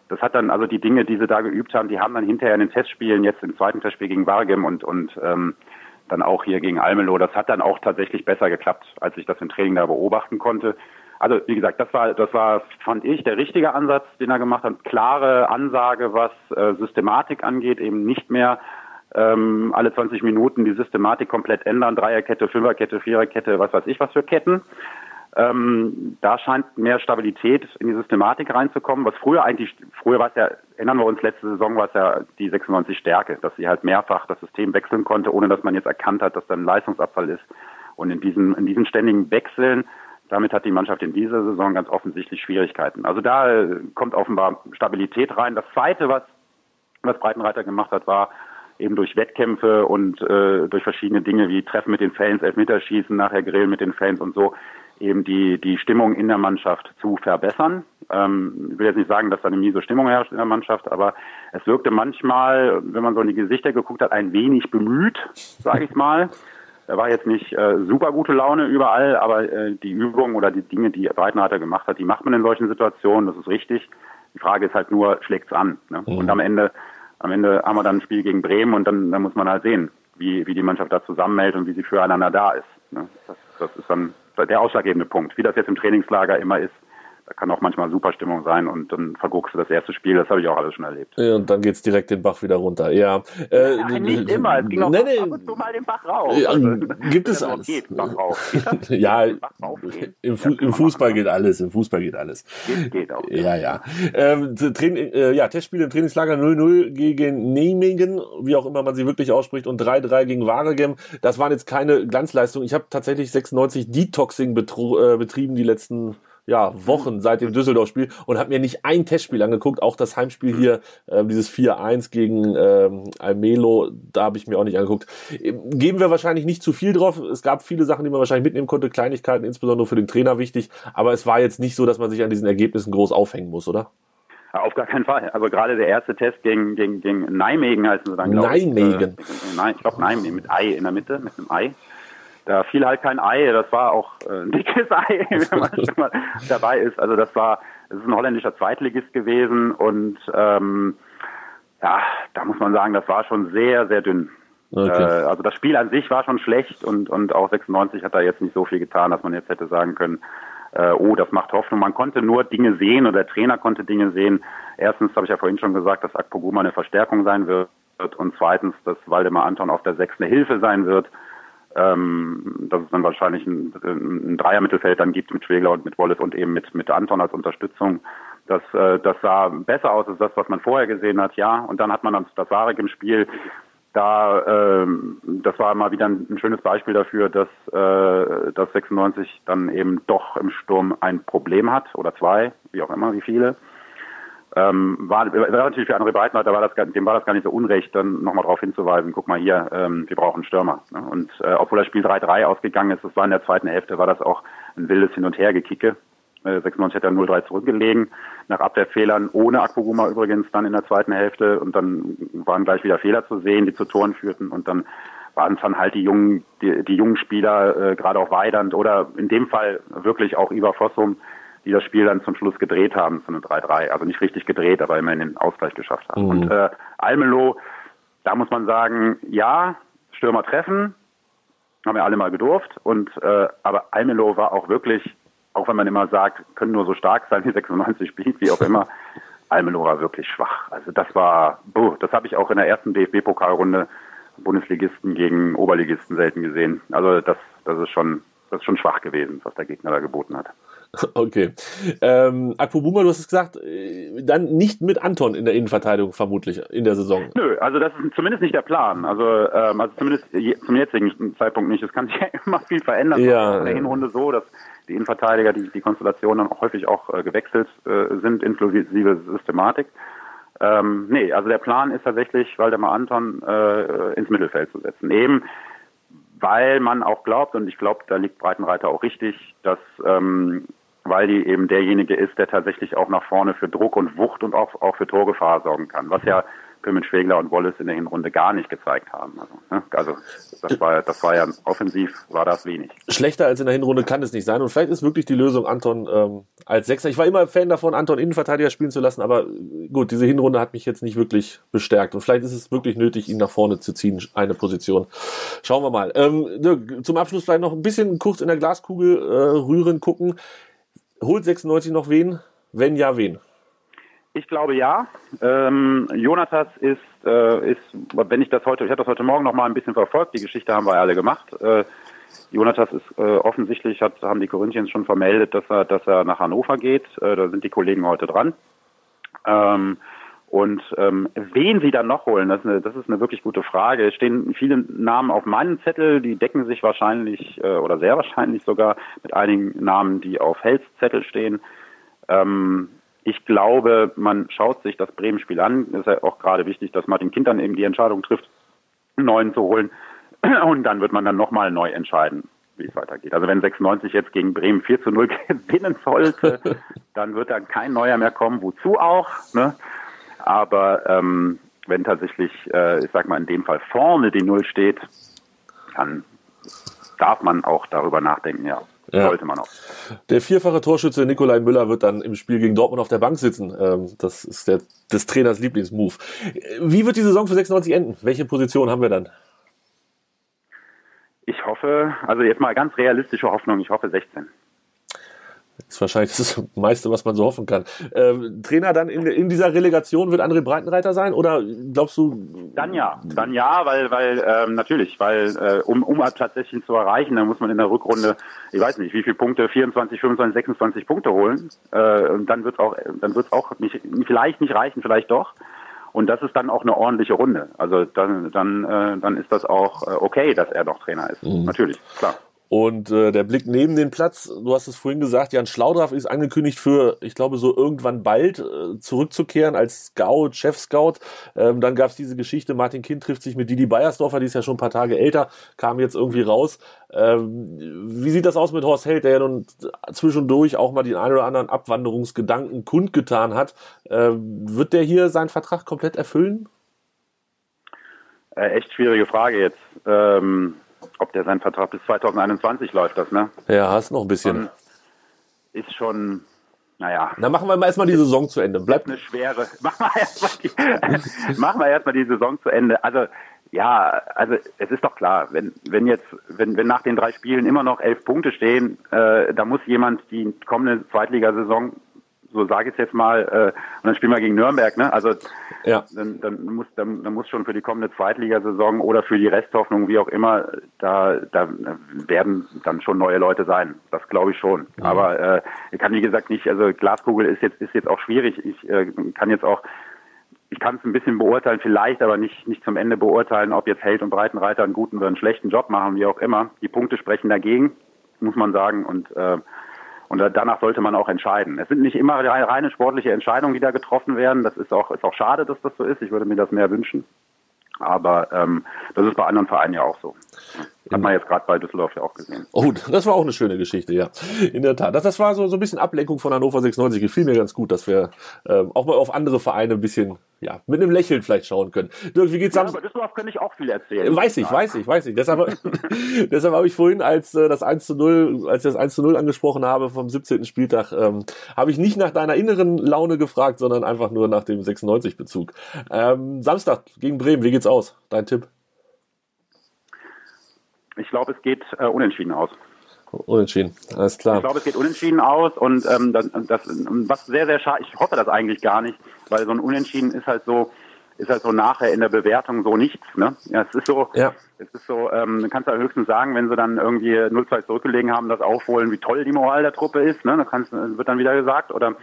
das hat dann, also die Dinge, die sie da geübt haben, die haben dann hinterher in den Testspielen, jetzt im zweiten Testspiel gegen Wargem und, und ähm, dann auch hier gegen Almelo, das hat dann auch tatsächlich besser geklappt, als ich das im Training da beobachten konnte. Also wie gesagt, das war, das war, fand ich, der richtige Ansatz, den er gemacht hat. Klare Ansage, was äh, Systematik angeht, eben nicht mehr ähm, alle 20 Minuten die Systematik komplett ändern, Dreierkette, Fünferkette, Viererkette, was weiß ich was für Ketten. Ähm, da scheint mehr Stabilität in die Systematik reinzukommen, was früher eigentlich, früher war es ja, erinnern wir uns, letzte Saison war es ja die 96 Stärke, dass sie halt mehrfach das System wechseln konnte, ohne dass man jetzt erkannt hat, dass dann ein Leistungsabfall ist. Und in diesen, in diesen ständigen Wechseln, damit hat die Mannschaft in dieser Saison ganz offensichtlich Schwierigkeiten. Also da äh, kommt offenbar Stabilität rein. Das zweite, was, was Breitenreiter gemacht hat, war, eben durch Wettkämpfe und äh, durch verschiedene Dinge wie Treffen mit den Fans, Elfmeterschießen, nachher Grillen mit den Fans und so, eben die, die Stimmung in der Mannschaft zu verbessern. Ähm, ich will jetzt nicht sagen, dass da eine miese Stimmung herrscht in der Mannschaft, aber es wirkte manchmal, wenn man so in die Gesichter geguckt hat, ein wenig bemüht, sage ich mal. [laughs] Da war jetzt nicht äh, super gute Laune überall, aber äh, die Übungen oder die Dinge, die Breitenreiter gemacht hat, die macht man in solchen Situationen, das ist richtig. Die Frage ist halt nur, schlägt's an? Ne? Mhm. Und am Ende, am Ende haben wir dann ein Spiel gegen Bremen und dann, dann muss man halt sehen, wie, wie die Mannschaft da zusammenhält und wie sie füreinander da ist. Ne? Das, das ist dann der ausschlaggebende Punkt. Wie das jetzt im Trainingslager immer ist, da kann auch manchmal super Stimmung sein und dann verguckst du das erste Spiel, das habe ich auch alles schon erlebt. Ja, und dann geht's direkt den Bach wieder runter. Ja, äh, ja nicht immer, es ging auch nee, nee. ab und zu mal den Bach rauf. Ja, also, gibt es alles. Geht, Bach rauf. [laughs] ja, im, Fu im Fußball geht alles, im Fußball geht alles. Geht, geht auch. Ja, ja. Ähm, Training, äh, ja, Testspiele im Trainingslager 0-0 gegen Nijmegen, wie auch immer man sie wirklich ausspricht, und 3-3 gegen Waregem. Das waren jetzt keine Glanzleistungen. Ich habe tatsächlich 96 Detoxing äh, betrieben die letzten ja, Wochen seit dem Düsseldorf-Spiel und habe mir nicht ein Testspiel angeguckt, auch das Heimspiel hier, äh, dieses 4-1 gegen ähm, Almelo, da habe ich mir auch nicht angeguckt. Ähm, geben wir wahrscheinlich nicht zu viel drauf. Es gab viele Sachen, die man wahrscheinlich mitnehmen konnte, Kleinigkeiten, insbesondere für den Trainer wichtig, aber es war jetzt nicht so, dass man sich an diesen Ergebnissen groß aufhängen muss, oder? Auf gar keinen Fall. Also gerade der erste Test gegen, gegen, gegen Nijmegen heißen sie dann, glaube ich. Nijmegen. Äh, ich glaube Nijmegen mit Ei in der Mitte, mit einem Ei. Da fiel halt kein Ei, das war auch äh, ein dickes Ei, [laughs] wenn man schon mal dabei ist. Also das war, das ist ein holländischer Zweitligist gewesen und ähm, ja, da muss man sagen, das war schon sehr, sehr dünn. Okay. Äh, also das Spiel an sich war schon schlecht und, und auch 96 hat da jetzt nicht so viel getan, dass man jetzt hätte sagen können, äh, oh, das macht Hoffnung. Man konnte nur Dinge sehen oder der Trainer konnte Dinge sehen. Erstens habe ich ja vorhin schon gesagt, dass Akpoguma eine Verstärkung sein wird und zweitens, dass Waldemar Anton auf der Sechs eine Hilfe sein wird ähm, dass es dann wahrscheinlich ein, ein Dreier-Mittelfeld dann gibt mit Schwegler und mit Wallace und eben mit, mit Anton als Unterstützung. Das, äh, das sah besser aus als das, was man vorher gesehen hat, ja. Und dann hat man dann das Warek im Spiel. Da, ähm, das war mal wieder ein, ein schönes Beispiel dafür, dass, äh, dass 96 dann eben doch im Sturm ein Problem hat oder zwei, wie auch immer, wie viele ähm, war, war natürlich für andere Breitenreiter war das, dem war das gar nicht so unrecht, dann nochmal darauf hinzuweisen, guck mal hier, ähm, wir brauchen Stürmer. Ne? Und äh, obwohl das Spiel 3-3 ausgegangen ist, das war in der zweiten Hälfte, war das auch ein wildes Hin- und Hergekicke. Äh, 96 hat er 0-3 zurückgelegen, nach Abwehrfehlern, ohne Akpoguma übrigens dann in der zweiten Hälfte und dann waren gleich wieder Fehler zu sehen, die zu Toren führten und dann waren es dann halt die jungen, die, die jungen Spieler, äh, gerade auch Weidand oder in dem Fall wirklich auch Ivar Fossum, die das Spiel dann zum Schluss gedreht haben zu einem 3-3. Also nicht richtig gedreht, aber immerhin den Ausgleich geschafft haben. Mhm. Und äh, Almelo, da muss man sagen, ja, Stürmer treffen, haben wir alle mal gedurft. Und äh, aber Almelo war auch wirklich, auch wenn man immer sagt, können nur so stark sein wie 96 spielt, wie auch immer, [laughs] Almelo war wirklich schwach. Also das war, boah, das habe ich auch in der ersten DFB-Pokalrunde Bundesligisten gegen Oberligisten selten gesehen. Also das, das ist schon, das ist schon schwach gewesen, was der Gegner da geboten hat. [laughs] Okay. Ähm, Akpo Buma, du hast es gesagt, äh, dann nicht mit Anton in der Innenverteidigung vermutlich in der Saison. Nö, also das ist zumindest nicht der Plan. Also, ähm, also zumindest je, zum jetzigen Zeitpunkt nicht. Es kann sich [laughs] ja immer viel verändern. Ja, in der Hinrunde so, dass die Innenverteidiger, die, die Konstellation dann auch häufig auch äh, gewechselt äh, sind, inklusive Systematik. Ähm, nee, also der Plan ist tatsächlich, Waldemar Anton äh, ins Mittelfeld zu setzen. Eben weil man auch glaubt, und ich glaube, da liegt Breitenreiter auch richtig, dass ähm, weil die eben derjenige ist, der tatsächlich auch nach vorne für Druck und Wucht und auch, auch für Torgefahr sorgen kann, was ja Pimmen Schwegler und Wallace in der Hinrunde gar nicht gezeigt haben. Also, ne? also das war das war ja offensiv war das wenig. Schlechter als in der Hinrunde kann es nicht sein. Und vielleicht ist wirklich die Lösung Anton ähm, als Sechser. Ich war immer Fan davon, Anton Innenverteidiger spielen zu lassen, aber gut, diese Hinrunde hat mich jetzt nicht wirklich bestärkt. Und vielleicht ist es wirklich nötig, ihn nach vorne zu ziehen, eine Position. Schauen wir mal. Ähm, zum Abschluss vielleicht noch ein bisschen kurz in der Glaskugel äh, rühren, gucken. Holt 96 noch wen? Wenn ja, wen? Ich glaube ja. Ähm, Jonathas ist, äh, ist, wenn ich das heute, ich habe das heute Morgen noch mal ein bisschen verfolgt, die Geschichte haben wir alle gemacht. Äh, Jonathas ist äh, offensichtlich, hat, haben die Corinthians schon vermeldet, dass er, dass er nach Hannover geht. Äh, da sind die Kollegen heute dran. Ähm, und ähm, wen sie dann noch holen, das ist, eine, das ist eine wirklich gute Frage. Es stehen viele Namen auf meinem Zettel, die decken sich wahrscheinlich äh, oder sehr wahrscheinlich sogar mit einigen Namen, die auf Hells Zettel stehen. Ähm, ich glaube, man schaut sich das Bremen-Spiel an. Es ist ja auch gerade wichtig, dass Martin Kind dann eben die Entscheidung trifft, einen neuen zu holen. [clears throat] Und dann wird man dann nochmal neu entscheiden, wie es weitergeht. Also wenn 96 jetzt gegen Bremen 4 zu 0 [laughs] gewinnen sollte, [laughs] dann wird dann kein neuer mehr kommen. Wozu auch? Ne? Aber ähm, wenn tatsächlich, äh, ich sag mal in dem Fall vorne die Null steht, dann darf man auch darüber nachdenken, ja. Ja. Sollte man auch. Der vierfache Torschütze Nikolai Müller wird dann im Spiel gegen Dortmund auf der Bank sitzen. Ähm, das ist der, des Trainers Lieblingsmove. Wie wird die Saison für 96 enden? Welche Position haben wir dann? Ich hoffe, also jetzt mal ganz realistische Hoffnung, ich hoffe 16. Das ist wahrscheinlich das [laughs] meiste, was man so hoffen kann. Ähm, Trainer dann in, in dieser Relegation wird André Breitenreiter sein oder glaubst du? Dann ja, dann ja, weil, weil ähm, natürlich, weil äh, um, um 16 zu erreichen, dann muss man in der Rückrunde, ich weiß nicht, wie viele Punkte, 24, 25, 26 Punkte holen. Äh, und dann wird auch, dann wird es auch nicht, vielleicht nicht reichen, vielleicht doch. Und das ist dann auch eine ordentliche Runde. Also dann, dann, äh, dann ist das auch äh, okay, dass er doch Trainer ist. Mhm. Natürlich, klar. Und äh, der Blick neben den Platz, du hast es vorhin gesagt, Jan Schlaudraff ist angekündigt für, ich glaube, so irgendwann bald äh, zurückzukehren als Scout, Chef-Scout. Ähm, dann gab es diese Geschichte, Martin Kind trifft sich mit Didi Beiersdorfer, die ist ja schon ein paar Tage älter, kam jetzt irgendwie raus. Ähm, wie sieht das aus mit Horst Held, der ja nun zwischendurch auch mal den einen oder anderen Abwanderungsgedanken kundgetan hat? Ähm, wird der hier seinen Vertrag komplett erfüllen? Äh, echt schwierige Frage jetzt. Ähm ob der sein Vertrag bis 2021 läuft, das, ne? Ja, hast noch ein bisschen. Und ist schon, naja. Dann machen wir mal erstmal die Saison zu Ende. Bleibt eine schwere. [laughs] Machen wir erstmal die, [laughs] machen wir erstmal die Saison zu Ende. Also, ja, also es ist doch klar, wenn, wenn jetzt, wenn, wenn nach den drei Spielen immer noch elf Punkte stehen, äh, da muss jemand die kommende Zweitligasaison so sage ich es jetzt mal, äh, und dann spielen wir gegen Nürnberg, ne? Also ja. dann, dann muss dann, dann muss schon für die kommende Zweitligasaison oder für die Resthoffnung, wie auch immer, da da werden dann schon neue Leute sein. Das glaube ich schon. Mhm. Aber äh, ich kann wie gesagt nicht, also Glaskugel ist jetzt ist jetzt auch schwierig. Ich äh, kann jetzt auch ich kann es ein bisschen beurteilen, vielleicht, aber nicht, nicht zum Ende beurteilen, ob jetzt Held und Breitenreiter einen guten oder einen schlechten Job machen, wie auch immer. Die Punkte sprechen dagegen, muss man sagen. Und äh, und danach sollte man auch entscheiden. Es sind nicht immer reine sportliche Entscheidungen, die da getroffen werden. Das ist auch, ist auch schade, dass das so ist. Ich würde mir das mehr wünschen. Aber ähm, das ist bei anderen Vereinen ja auch so. Hat man jetzt gerade bei Düsseldorf ja auch gesehen. Oh, das war auch eine schöne Geschichte, ja. In der Tat. Das, das war so, so ein bisschen Ablenkung von Hannover 96. Gefiel mir ganz gut, dass wir ähm, auch mal auf andere Vereine ein bisschen, ja, mit einem Lächeln vielleicht schauen können. Dirk, wie geht's ja, aber Düsseldorf könnte ich auch viel erzählen. Weiß ich, weiß ich, weiß ich. Deshalb, [laughs] [laughs] deshalb habe ich vorhin, als äh, das 1 zu 0, als ich das 1 zu 0 angesprochen habe vom 17. Spieltag, ähm, habe ich nicht nach deiner inneren Laune gefragt, sondern einfach nur nach dem 96-Bezug. Ähm, Samstag gegen Bremen, wie geht's aus? Dein Tipp? Ich glaube, es geht äh, unentschieden aus. Unentschieden, alles klar. Ich glaube, es geht unentschieden aus und ähm, das, das, was sehr, sehr schade, ich hoffe das eigentlich gar nicht, weil so ein Unentschieden ist halt so, ist halt so nachher in der Bewertung so nichts. Ne? Ja, es ist so, ja. es ist so, ähm, du kannst ja höchstens sagen, wenn sie dann irgendwie 0-2 zurückgelegen haben, das aufholen, wie toll die Moral der Truppe ist, ne? Das kannst, wird dann wieder gesagt. Oder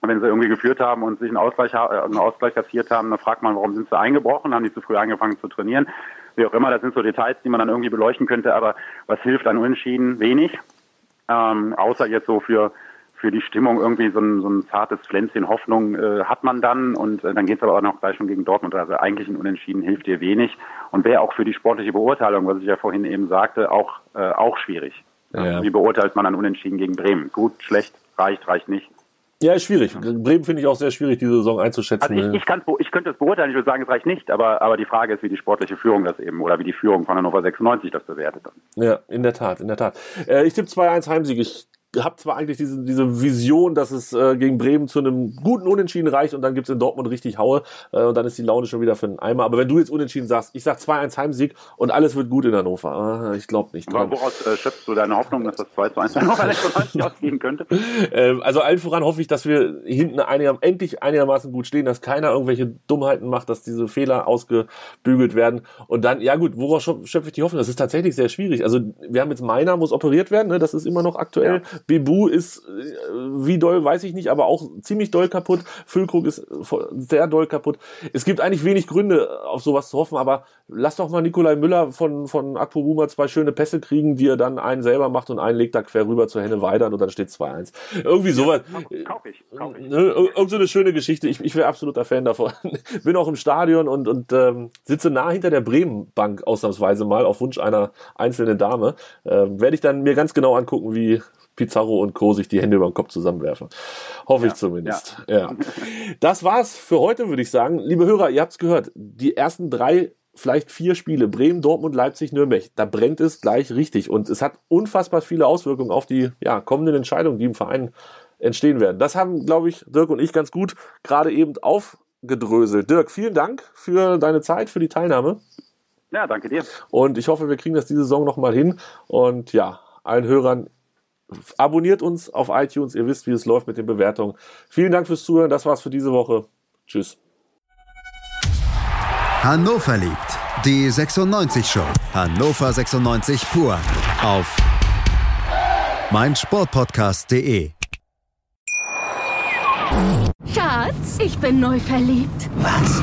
wenn sie irgendwie geführt haben und sich einen Ausgleich, äh, einen Ausgleich kassiert haben, dann fragt man, warum sind sie eingebrochen, haben die zu früh angefangen zu trainieren wie auch immer, das sind so Details, die man dann irgendwie beleuchten könnte, aber was hilft an Unentschieden? Wenig. Ähm, außer jetzt so für für die Stimmung irgendwie so ein, so ein zartes Pflänzchen Hoffnung äh, hat man dann und äh, dann geht es aber auch noch gleich schon gegen Dortmund. Also eigentlich ein Unentschieden hilft dir wenig und wäre auch für die sportliche Beurteilung, was ich ja vorhin eben sagte, auch äh, auch schwierig. Ja. Wie beurteilt man ein Unentschieden gegen Bremen? Gut, schlecht, reicht, reicht nicht. Ja, ist schwierig. Bremen finde ich auch sehr schwierig, diese Saison einzuschätzen. Also ich, ich, kann, ich könnte es beurteilen, ich würde sagen, es reicht nicht, aber, aber die Frage ist, wie die sportliche Führung das eben oder wie die Führung von Hannover 96 das bewertet. Dann. Ja, in der Tat, in der Tat. Äh, ich tippe 2-1 Heimsieg. Ich habe zwar eigentlich diese, diese Vision, dass es äh, gegen Bremen zu einem guten Unentschieden reicht und dann gibt's in Dortmund richtig Haue äh, und dann ist die Laune schon wieder für den Eimer. Aber wenn du jetzt Unentschieden sagst, ich sag 2-1 Heimsieg und alles wird gut in Hannover. Äh, ich glaube nicht. Aber woraus äh, schöpfst du deine Hoffnung, dass das 2 zu 1 Hannover 96 ausgehen könnte? [laughs] Ähm, also allen voran hoffe ich, dass wir hinten einiger, endlich einigermaßen gut stehen, dass keiner irgendwelche Dummheiten macht, dass diese Fehler ausgebügelt werden. Und dann, ja gut, woraus schöpfe ich die Hoffnung? Das ist tatsächlich sehr schwierig. Also wir haben jetzt Meiner, muss operiert werden, ne? das ist immer noch aktuell. Ja. Bebu ist, äh, wie doll, weiß ich nicht, aber auch ziemlich doll kaputt. Füllkrug ist sehr doll kaputt. Es gibt eigentlich wenig Gründe, auf sowas zu hoffen, aber lass doch mal Nikolai Müller von, von Akpo Buma zwei schöne Pässe kriegen, die er dann einen selber macht und einen legt da quer rüber zur Henne Weidern und dann steht 2-1. Irgendwie sowas. Ja, kauf ich, kauf ich. Ne, irgend so eine schöne Geschichte. Ich, ich wäre absoluter Fan davon. [laughs] Bin auch im Stadion und, und ähm, sitze nah hinter der Bremen-Bank ausnahmsweise mal auf Wunsch einer einzelnen Dame. Ähm, Werde ich dann mir ganz genau angucken, wie Pizarro und Co. sich die Hände über den Kopf zusammenwerfen. Hoffe ja, ich zumindest. Ja. ja. Das war's für heute, würde ich sagen. Liebe Hörer, ihr habt's gehört. Die ersten drei vielleicht vier Spiele, Bremen, Dortmund, Leipzig, Nürnberg, da brennt es gleich richtig. Und es hat unfassbar viele Auswirkungen auf die ja, kommenden Entscheidungen, die im Verein entstehen werden. Das haben, glaube ich, Dirk und ich ganz gut gerade eben aufgedröselt. Dirk, vielen Dank für deine Zeit, für die Teilnahme. Ja, danke dir. Und ich hoffe, wir kriegen das diese Saison nochmal hin. Und ja, allen Hörern, abonniert uns auf iTunes. Ihr wisst, wie es läuft mit den Bewertungen. Vielen Dank fürs Zuhören. Das war's für diese Woche. Tschüss. Hannover liebt. Die 96 Show. Hannover 96 pur. Auf meinsportpodcast.de. Schatz, ich bin neu verliebt. Was?